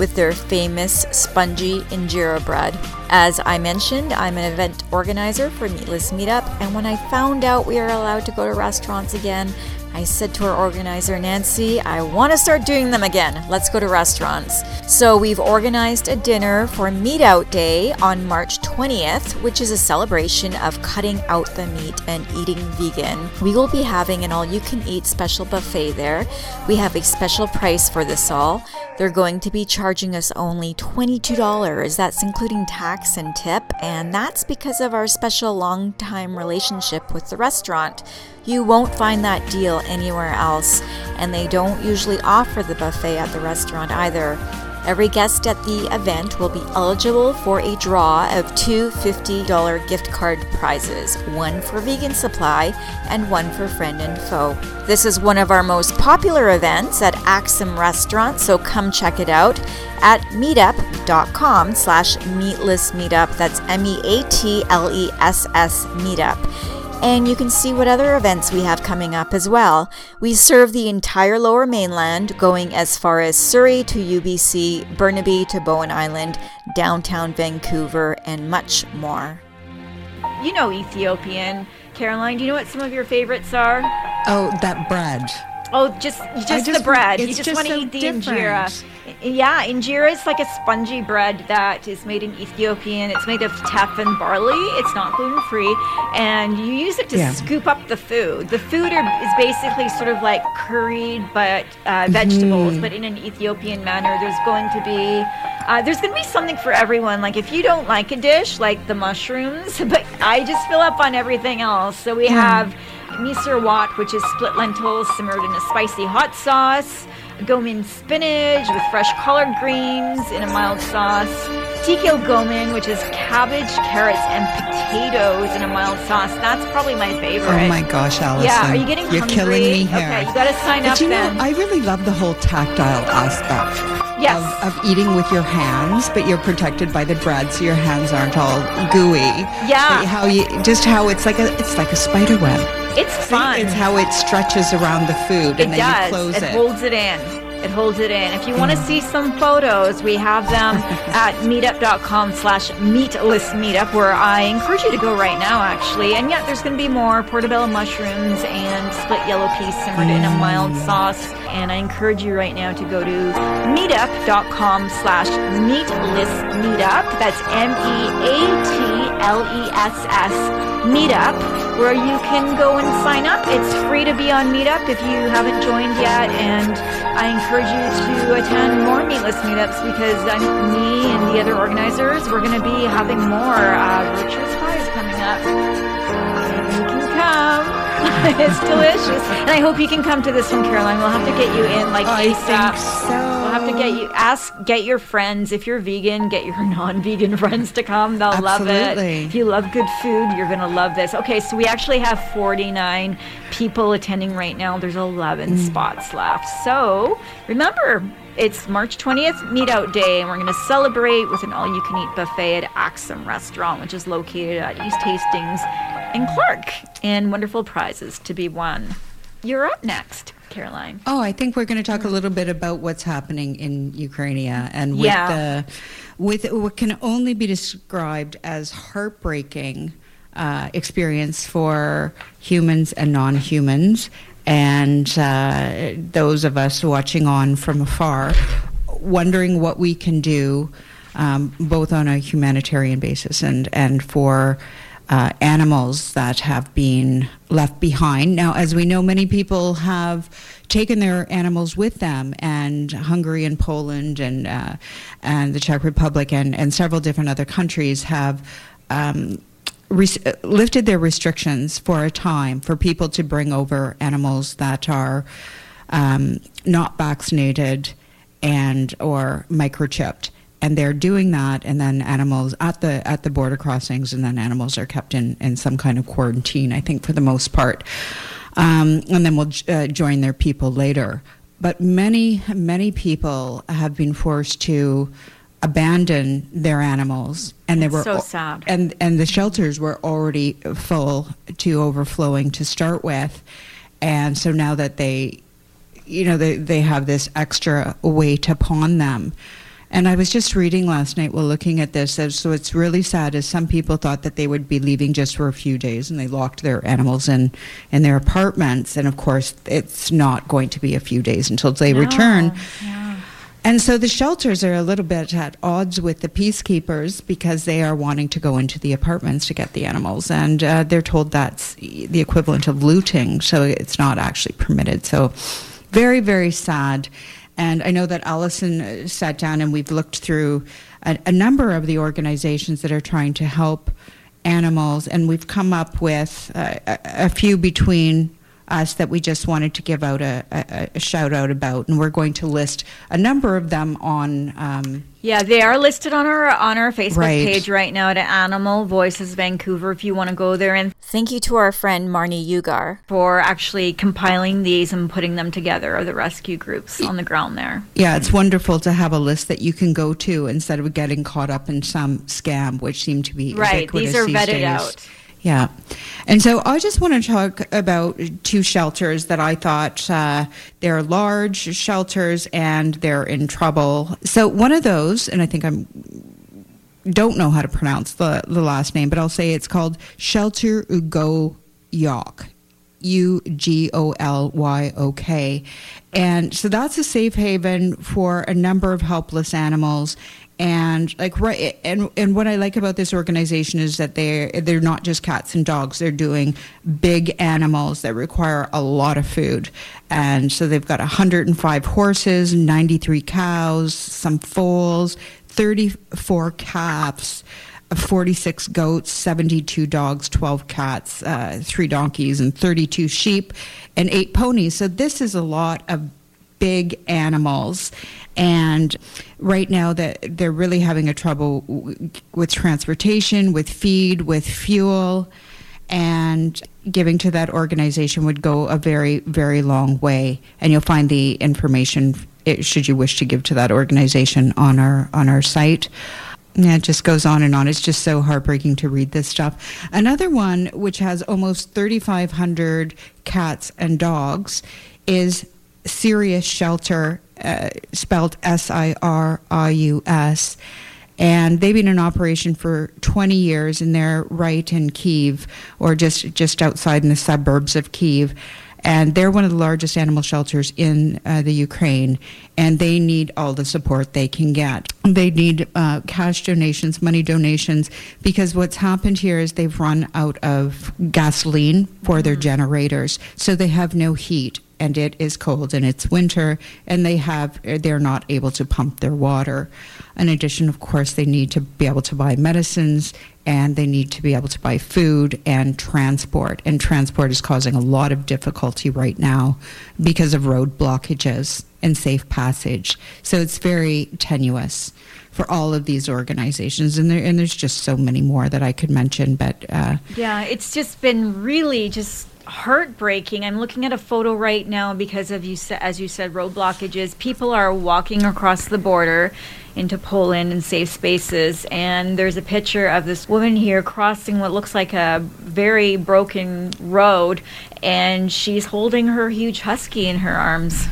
with their famous spongy injera bread. As I mentioned, I'm an event organizer for Meatless Meetup, and when I found out we are allowed to go to restaurants again, I said to our organizer, Nancy, I want to start doing them again. Let's go to restaurants. So we've organized a dinner for Meat Out Day on March 20th, which is a celebration of cutting out the meat and eating vegan. We will be having an all you can eat special buffet there. We have a special price for this all. They're going to be charging us only $22. That's including tax and tip, and that's because of our special long time relationship with the restaurant. You won't find that deal anywhere else, and they don't usually offer the buffet at the restaurant either. Every guest at the event will be eligible for a draw of two $50 gift card prizes one for Vegan Supply and one for Friend and Foe. This is one of our most popular events at Axum Restaurant, so come check it out at meetup.com slash meatless meetup. That's M E A T L E S S meetup and you can see what other events we have coming up as well. We serve the entire lower mainland, going as far as Surrey to UBC, Burnaby to Bowen Island, downtown Vancouver, and much more. You know Ethiopian. Caroline, do you know what some of your favorites are? Oh, that bread. Oh, just just, just- the bread. You just, just want to so eat the different. injera. Yeah, injera is like a spongy bread that is made in Ethiopian. It's made of teff and barley. It's not gluten free, and you use it to Yeah. scoop up the food. The food are, is basically sort of like curried, but uh, vegetables, Mm-hmm. but in an Ethiopian manner. There's going to be uh, there's going to be something for everyone. Like if you don't like a dish, like the mushrooms, but I just fill up on everything else. So we have misir wat, which is split lentils simmered in a spicy hot sauce. Gomin spinach with fresh collard greens in a mild sauce. Tikil gomin, which is cabbage, carrots, and potatoes in a mild sauce. That's probably my favorite. Oh my gosh, Allison. Yeah, are you getting You're hungry? killing me here. Okay, you got to sign But up you know, then. I really love the whole tactile aspect Yes. of, of eating with your hands, but you're protected by the bread, so your hands aren't all gooey. Yeah. But how you just how it's like a it's like a spider web. It's fun. It's how it stretches around the food, It and then does. you close it, it. holds it in. It holds it in. If you want to mm. see some photos, we have them at meetup.com slash meatless meetup, where I encourage you to go right now, actually. And yet there's going to be more portobello mushrooms and split yellow peas simmered in a mild mm. sauce. And I encourage you right now to go to meetup.com slash meatless meetup. That's M-E-A-T-L-E-S-S meetup, where you can go and sign up. It's free to be on Meetup if you haven't joined yet, and I encourage you to attend more Meatless meetups because I'm, me and the other organizers, we're going to be having more uh, virtuous coming up. You can come. it's delicious, and I hope you can come to this one, Caroline. We'll have to get you in like I ASAP. think so. We'll have to get you ask get your friends if you're vegan, get your non-vegan friends to come. They'll love it. If you love good food, you're going to love this. Okay, so we actually have 49 people attending right now. There's 11 mm. spots left. So, remember, it's March 20th, Meat Out Day, and we're going to celebrate with an all-you-can-eat buffet at Axum Restaurant, which is located at East Hastings and Clark, and wonderful prizes to be won. You're up next, Caroline. Oh, I think we're going to talk a little bit about what's happening in Ukraine and with Yeah. the with what can only be described as heartbreaking uh, experience for humans and non-humans, and uh, those of us watching on from afar, wondering what we can do, um, both on a humanitarian basis and and for uh, animals that have been left behind. Now, as we know, many people have taken their animals with them, and Hungary and Poland and uh, and the Czech Republic and, and several different other countries have. Um, res- lifted their restrictions for a time for people to bring over animals that are um, not vaccinated and or microchipped and they're doing that and then animals at the at the border crossings and then animals are kept in in some kind of quarantine i think for the most part. Um, and then we'll uh, join their people later. But many many people have been forced to abandon their animals and they It's were so sad. and and the shelters were already full to overflowing to start with. And so now that they you know they they have this extra weight upon them and I was just reading last night while looking at this. So it's really sad. As some people thought that they would be leaving just for a few days, and they locked their animals in in their apartments. And of course, it's not going to be a few days until they return. And so the shelters are a little bit at odds with the peacekeepers because they are wanting to go into the apartments to get the animals. And uh, they're told that's the equivalent of looting, so it's not actually permitted. So very, very sad. And I know that Allison uh, sat down and we've looked through a, a number of the organizations that are trying to help animals, and we've come up with uh, a, a few between us that we just wanted to give out a, a, a shout out about, and we're going to list a number of them on. Um, Yeah, they are listed on our on our Facebook Right. page right now at Animal Voices Vancouver if you want to go there. And thank you to our friend Marnie Ugar for actually compiling these and putting them together, or the rescue groups on the ground there. Yeah, it's wonderful to have a list that you can go to instead of getting caught up in some scam, which seem to be Right, these are ubiquitous vetted days. out. Yeah, and so I just want to talk about two shelters that I thought uh, they're large shelters and they're in trouble. So one of those, and I think I'm don't know how to pronounce the the last name, but I'll say it's called Shelter Ugo Yok. U G O L Y O K. And so that's a safe haven for a number of helpless animals. And like right and and what I like about this organization is that they they're not just cats and dogs. They're doing big animals that require a lot of food. And so they've got 105 horses, 93 cows, some foals, 34 calves. 46 goats, 72 dogs, 12 cats, uh, three donkeys, and 32 sheep, and eight ponies. So this is a lot of big animals. And right now, that they're really having a trouble with transportation, with feed, with fuel, and giving to that organization would go a very, very long way. And you'll find the information, should you wish to give to that organization, on our on our site. Yeah, it just goes on and on. It's just so heartbreaking to read this stuff. Another one, which has almost 3,500 cats and dogs, is Sirius Shelter, uh, spelled S I R I U S. And they've been in operation for 20 years, and they're right in Kiev, or just, just outside in the suburbs of Kiev and they're one of the largest animal shelters in uh, the Ukraine, and they need all the support they can get. They need uh, cash donations, money donations, because what's happened here is they've run out of gasoline for their generators, so they have no heat. And it is cold and it's winter, and they have they're not able to pump their water. In addition, of course, they need to be able to buy medicines and they need to be able to buy food and transport. And transport is causing a lot of difficulty right now because of road blockages and safe passage. So it's very tenuous for all of these organizations, and there and there's just so many more that I could mention. But uh, Yeah, it's just been really just heartbreaking. I'm looking at a photo right now because of you as you said road blockages. People are walking across the border into Poland in safe spaces and there's a picture of this woman here crossing what looks like a very broken road and she's holding her huge husky in her arms.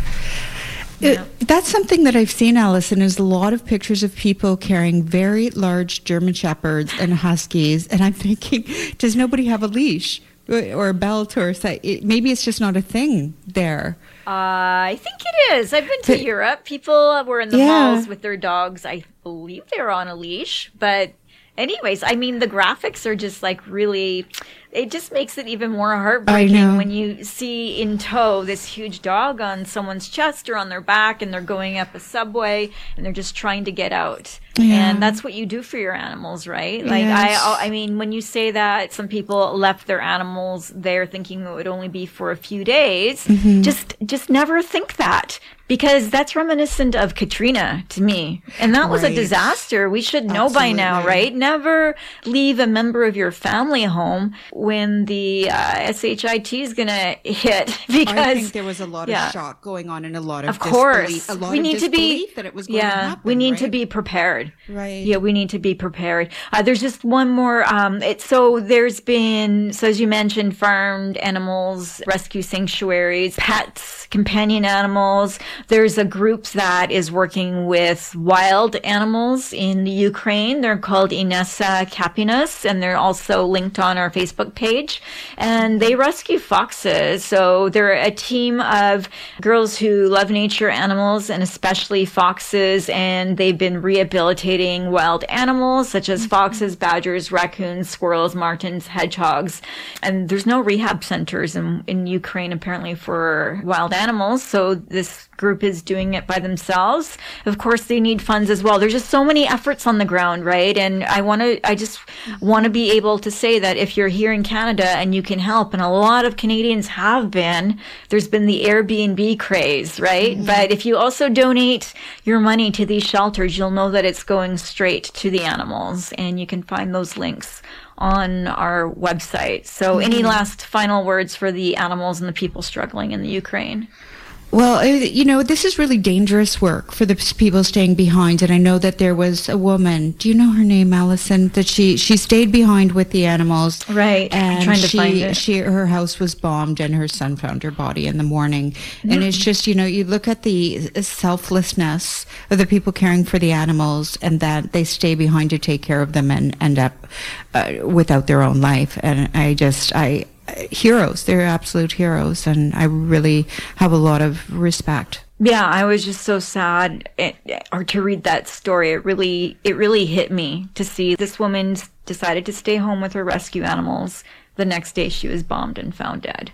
It, that's something that I've seen, Allison, is a lot of pictures of people carrying very large German Shepherds and Huskies. And I'm thinking, does nobody have a leash or a belt or it, maybe it's just not a thing there? Uh, I think it is. I've been to But- Europe. People were in the Yeah. malls with their dogs. I believe they were on a leash. But, anyways, I mean, the graphics are just like really. It just makes it even more heartbreaking when you see in tow this huge dog on someone's chest or on their back, and they're going up a subway and they're just trying to get out. Yeah. And that's what you do for your animals, right? Like Yes. I, I mean, when you say that some people left their animals there thinking it would only be for a few days, Mm-hmm. just just never think that because that's reminiscent of Katrina to me, and that was a disaster. We should know by now, right? Never leave a member of your family home when the uh, shit is gonna hit because I think there was a lot yeah. of shock going on and a lot of of course disbelief- a lot we of need to be that it was going yeah to happen. we need to be prepared Right. yeah we need to be prepared uh, there's just one more um it so there's been so as you mentioned farmed animals rescue sanctuaries pets companion animals there's a group that is working with wild animals in the ukraine they're called inessa capinas and they're also linked on our facebook page and they rescue foxes. So they're a team of girls who love nature animals and especially foxes and they've been rehabilitating wild animals such as mm-hmm. foxes badgers raccoons squirrels martens hedgehogs. And there's no rehab centers in, in ukraine apparently for wild animals. So this group is doing it by themselves of course they need funds as well there's just so many efforts on the ground right and i want to i just want to be able to say that if you're here in Canada and you can help, and a lot of Canadians have been, there's been the Airbnb craze, right? Mm-hmm. But if you also donate your money to these shelters, you'll know that it's going straight to the animals, and you can find those links on our website. So, any Mhm. last final words for the animals and the people struggling in the Ukraine? Well, uh, you know, this is really dangerous work for the people staying behind. And I know that there was a woman. Do you know her name, Allison? That she she stayed behind with the animals, right? And trying to she find it. she her house was bombed, and her son found her body in the morning. And it's just you know you look at the selflessness of the people caring for the animals, and that they stay behind to take care of them and end up uh, without their own life. And I just I heroes. They're absolute heroes, and I really have a lot of respect. Yeah, I was just so sad, it, or to read that story. It really, it really hit me to see this woman decided to stay home with her rescue animals. The next day, she was bombed and found dead.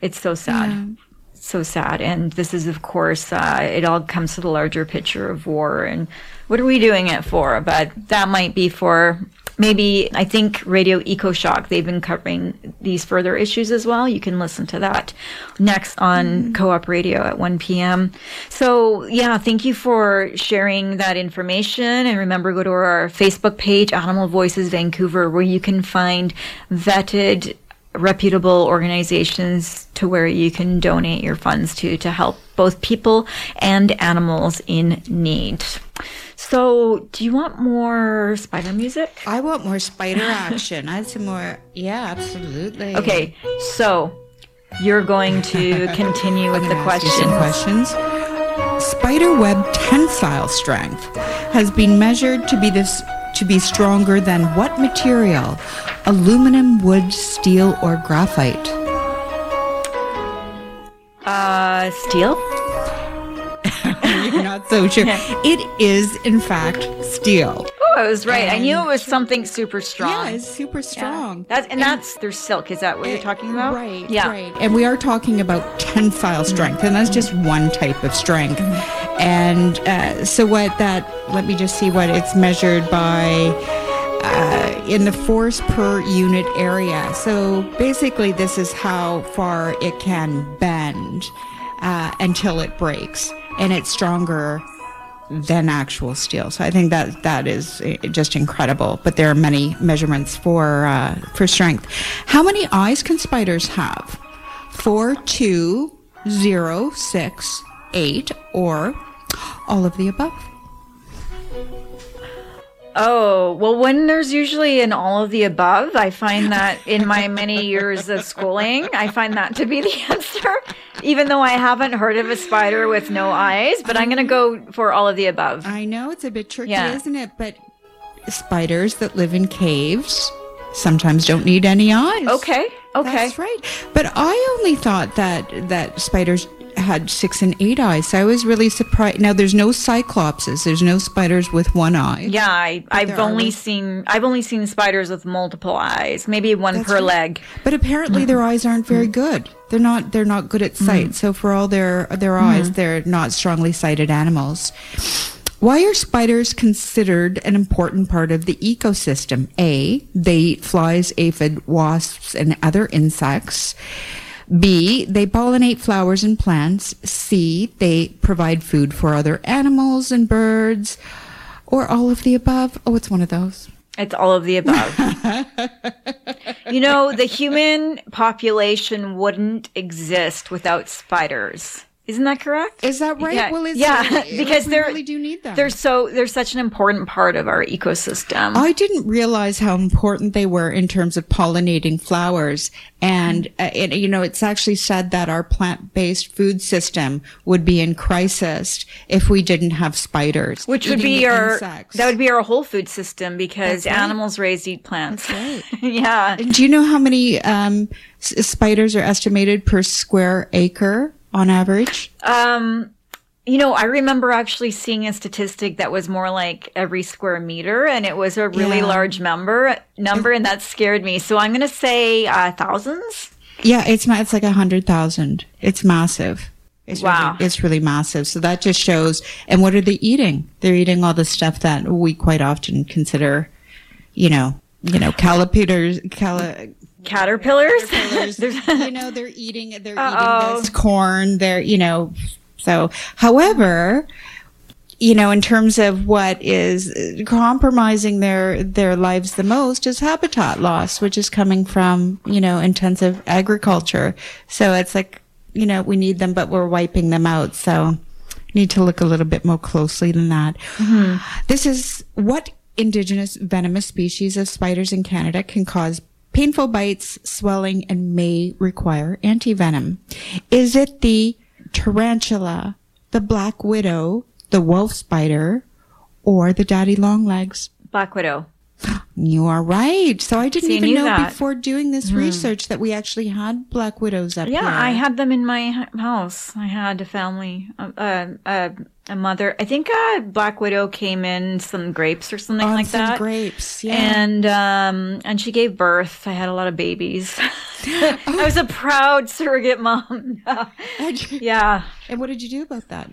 It's so sad, so sad. And this is, of course, uh, it all comes to the larger picture of war and what are we doing it for? But that might be for maybe I think Radio Ecoshock. They've been covering these further issues as well. You can listen to that next on mm-hmm. Co-op Radio at 1 p.m. So yeah, thank you for sharing that information. And remember, go to our Facebook page, Animal Voices Vancouver, where you can find vetted reputable organizations to where you can donate your funds to to help both people and animals in need. So, do you want more spider music? I want more spider action. I had some more. Yeah, absolutely. Okay, so you're going to continue with the ask you some questions. questions. Spider web tensile strength has been measured to be this to be stronger than what material? Aluminum, wood, steel, or graphite? Uh, steel? You're not so sure. It is, in fact, steel. Oh, I was right. I knew it was something super strong. Yeah, it's super strong. That's and that's their silk. Is that what you're talking about? Right. Yeah. Right. And we are talking about tensile strength, and that's just one type of strength. And uh, so, what that, let me just see what it's measured by uh, in the force per unit area. So, basically, this is how far it can bend uh, until it breaks, and it's stronger than actual steel. So I think that that is uh, just incredible. But there are many measurements for uh, for strength. How many eyes can spiders have? Four, two, zero, six, eight, or all of the above. Oh, well, when there's usually an all of the above, I find that in my many years of schooling, I find that to be the answer, even though I haven't heard of a spider with no eyes, but I'm going to go for all of the above. I know it's a bit tricky, Yeah. isn't it? But spiders that live in caves sometimes don't need any eyes. Okay. Okay. That's right. But I only thought that that spiders had six and eight eyes. So I was really surprised. Now there's no cyclopses. There's no spiders with one eye. Yeah, I, I've there are only seen I've only seen spiders with multiple eyes, maybe one That's per right. leg. But apparently their eyes aren't very mm. good. They're not they're not good at sight. Mm. So for all their their mm. eyes, they're not strongly sighted animals. Why are spiders considered an important part of the ecosystem? A, they eat flies, aphid, wasps, and other insects. B, they pollinate flowers and plants. C, they provide food for other animals and birds. Or all of the above. Oh, it's one of those. It's all of the above. you know, the human population wouldn't exist without spiders. Isn't that correct? Is that right? Yeah, Well, yeah, it- because they're really do need them. They're so they're such an important part of our ecosystem. I didn't realize how important they were in terms of pollinating flowers. And, uh, it, you know, it's actually said that our plant-based food system would be in crisis if we didn't have spiders. which would be our insects. that would be our whole food system because right. animals raised eat plants. yeah. Do you know how many um, s- spiders are estimated per square acre on average? Um, you know, I remember actually seeing a statistic that was more like every square meter, and it was a really Yeah. large number number, and that scared me. So I'm going to say uh, thousands. Yeah, it's it's like a hundred thousand. It's massive. It's Wow. really, it's really massive. So that just shows. And what are they eating? They're eating all the stuff that we quite often consider, you know, you know, calipers, cali, caterpillars. caterpillars. you know, they're eating they're Uh-oh. eating this corn. They're you know, so however, you know, in terms of what is compromising their their lives the most is habitat loss, which is coming from you know intensive agriculture. So it's like you know we need them, but we're wiping them out. So need to look a little bit more closely than that. Mm-hmm. This is what indigenous venomous species of spiders in Canada can cause painful bites, swelling, and may require antivenom. Is it the tarantula, the black widow, the wolf spider, or the daddy longlegs? Black widow. You are right. So I didn't See, even know that. before doing this research that we actually had black widows up Yeah, here. Yeah, I had them in my house. I had a family, uh, uh, uh, a mother. I think uh, Black Widow came in some grapes or something On like some that. grapes, yeah. And um, and she gave birth. I had a lot of babies. I was a proud surrogate mom. yeah. And what did you do about that?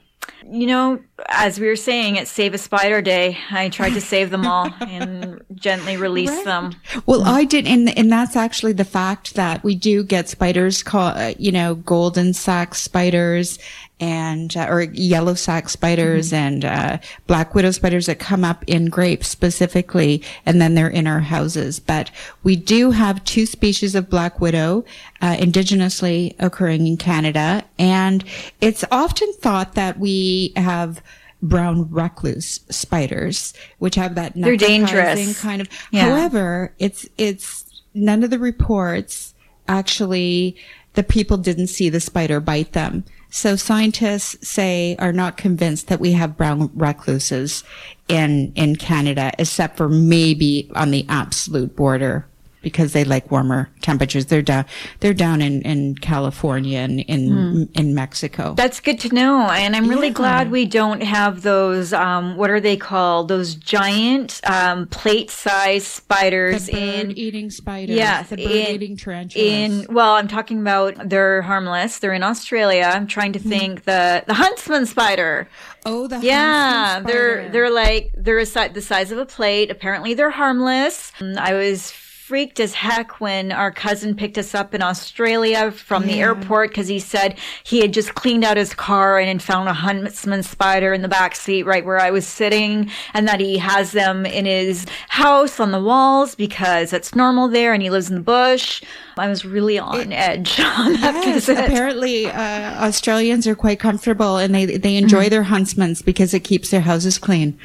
You know, as we were saying, it's Save a Spider Day. I tried to save them all and gently release them. Well, I did, and and that's actually the fact that we do get spiders called, uh, you know, golden sack spiders and uh, or yellow sack spiders and uh, black widow spiders that come up in grapes specifically, and then they're in our houses. But we do have two species of black widow uh, indigenously occurring in Canada, and it's often thought that we have brown recluse spiders, which have that They're dangerous. kind of. Yeah. However, it's it's none of the reports actually the people didn't see the spider bite them. So scientists say are not convinced that we have brown recluses in in Canada, except for maybe on the absolute border because they like warmer temperatures. They're down they're down in, in California and in Hmm. in Mexico. That's good to know. And I'm really Yeah. glad we don't have those, um, what are they called? Those giant um, plate sized spiders the in. bird eating spiders, Yes, the bird in- eating tarantulas. In well, I'm talking about they're harmless. They're in Australia. I'm trying to think the the huntsman spider. oh, the Yeah, they're they're like they're a si- the size of a plate. Apparently, they're harmless. Mm, I was freaked as heck when our cousin picked us up in Australia from the airport because he said he had just cleaned out his car and had found a huntsman spider in the back seat right where I was sitting, and that he has them in his house on the walls because it's normal there, and he lives in the bush. I was really on edge on that Yes, visit. apparently uh, Australians are quite comfortable and they they enjoy their huntsmans because it keeps their houses clean.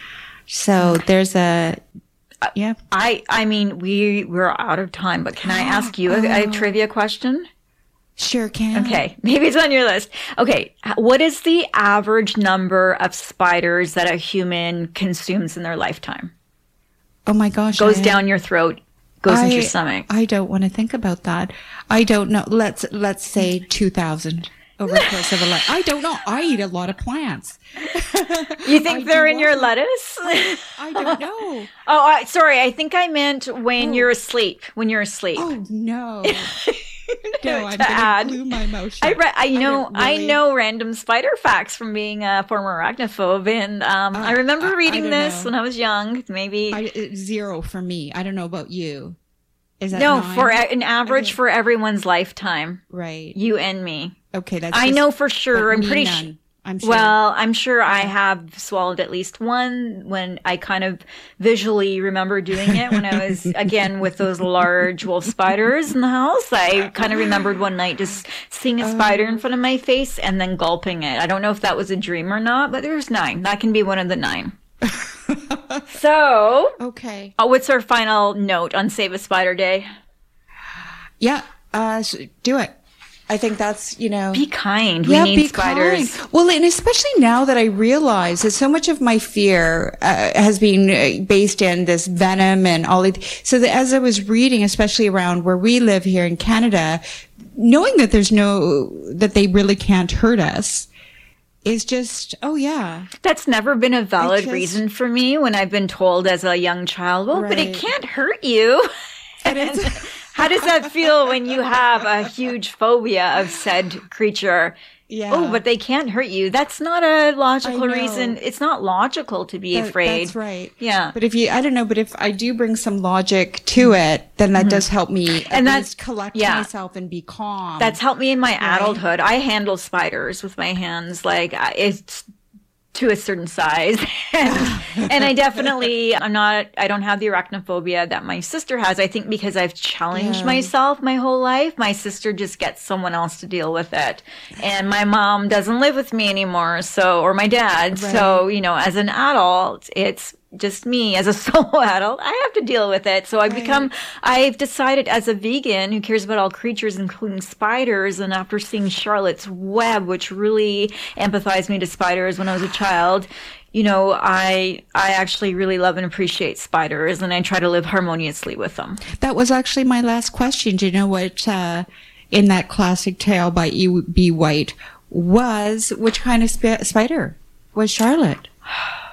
So there's a yeah. I I mean we we're out of time, but can I ask you a, a oh. trivia question? Sure can. Okay, maybe it's on your list. Okay, what is the average number of spiders that a human consumes in their lifetime? Oh my gosh. Goes I- down your throat, goes into your stomach. I don't want to think about that. I don't know. Let's let's say two thousand over the course of a life. I don't know. I eat a lot of plants. You think I they're in your lettuce? I don't know. oh, I, sorry. I think I meant when you're asleep. When you're asleep. Oh no. no, I'm to add. my mouth I re- I know don't I know random spider facts from being a former arachnophobe, and um, I remember I- I reading don't this know. when I was young. Maybe I, zero for me. I don't know about you. Is that no nine? for an average Okay. for everyone's lifetime. right? You and me. Okay, that's. I just- know for sure. I'm pretty sure. I'm sure. Well, I'm sure I have swallowed at least one when I kind of visually remember doing it when I was again with those large wolf spiders in the house. I kind of remembered one night just seeing a spider in front of my face and then gulping it. I don't know if that was a dream or not, but there's nine. That can be one of the nine. so, okay. uh, what's our final note on Save a Spider Day? Yeah. Uh, do it. I think that's you know. Be kind. We need spiders. kind. Well, and especially now that I realize that so much of my fear uh, has been uh, based in this venom and all of. So that as I was reading, especially around where we live here in Canada, knowing that there's no that they really can't hurt us is just oh yeah That's never been a valid just- reason for me when I've been told as a young child, well, but it can't hurt you. How does that feel when you have a huge phobia of said creature? Yeah. Oh, but they can't hurt you. That's not a logical reason. It's not logical to be That- afraid. That's right. Yeah. But if you, I don't know, but if I do bring some logic to it, then that does help me Mm-hmm. And that's- collect yeah. myself and be calm. That's helped me in my adulthood. I handle spiders with my hands. Like it's to a certain size. and, and I definitely, I'm not, I don't have the arachnophobia that my sister has. I think because I've challenged Yeah. myself my whole life, my sister just gets someone else to deal with it. And my mom doesn't live with me anymore. So, or my dad. So, you know, as an adult, it's, just me as a solo adult, I have to deal with it. So I've become, I've decided as a vegan who cares about all creatures, including spiders, and after seeing Charlotte's Web, which really empathized me to spiders when I was a child, you know, I I actually really love and appreciate spiders, and I try to live harmoniously with them. That was actually my last question. Do you know what, uh, in that classic tale by E. B. White was, which kind of sp- spider was Charlotte?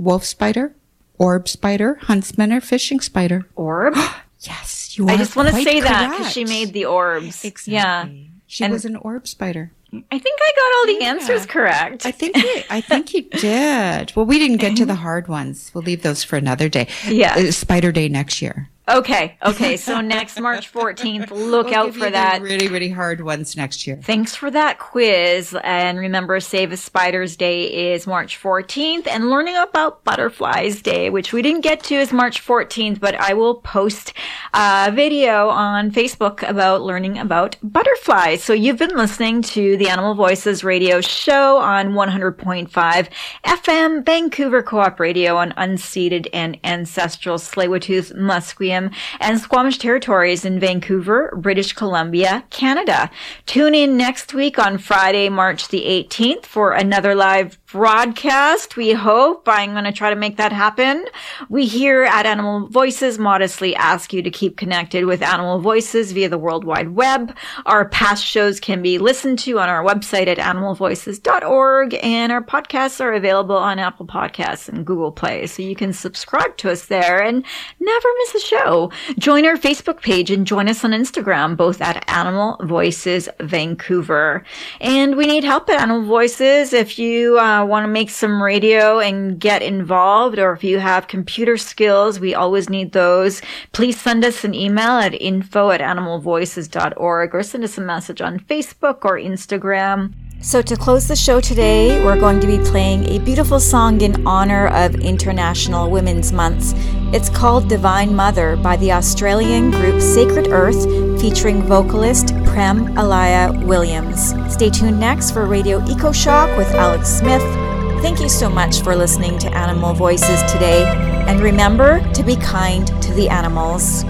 Wolf spider? Orb spider? Huntsman or fishing spider? Orb? yes, you are. I just want to quite say that because she made the orbs. Exactly. Yeah. She And- was an orb spider. I think I got all the answers correct. I think you, I think you did. Well, we didn't get to the hard ones. We'll leave those for another day. Yeah. Uh, Spider Day next year. Okay, okay. So next March 14th, look We'll out for that. really, really hard ones next year. Thanks for that quiz. And remember, Save a Spiders Day is March 14th, and learning about Butterflies Day, which we didn't get to, is March 14th, but I will post a video on Facebook about learning about butterflies. So you've been listening to the Animal Voices radio show on 100.5 FM, Vancouver Co-op Radio on unceded and ancestral Tsleil-Waututh, Musqueam, and Squamish territories in Vancouver, British Columbia, Canada. Tune in next week on Friday, March the 18th for another live broadcast. We hope. I'm going to try to make that happen. We here at Animal Voices modestly ask you to keep connected with Animal Voices via the World Wide Web. Our past shows can be listened to on our website at animalvoices.org and our podcasts are available on Apple Podcasts and Google Play. So you can subscribe to us there and never miss a show. Join our Facebook page and join us on Instagram, both at Animal Voices Vancouver. And we need help at Animal Voices. If you um, uh, want to make some radio and get involved, or if you have computer skills, we always need those. Please send us an email at info at animalvoices.org or send us a message on Facebook or Instagram. So, to close the show today, we're going to be playing a beautiful song in honor of International Women's Month. It's called Divine Mother by the Australian group Sacred Earth, featuring vocalist Prem Alaya Williams. Stay tuned next for Radio Ecoshock with Alex Smith. Thank you so much for listening to Animal Voices today, and remember to be kind to the animals.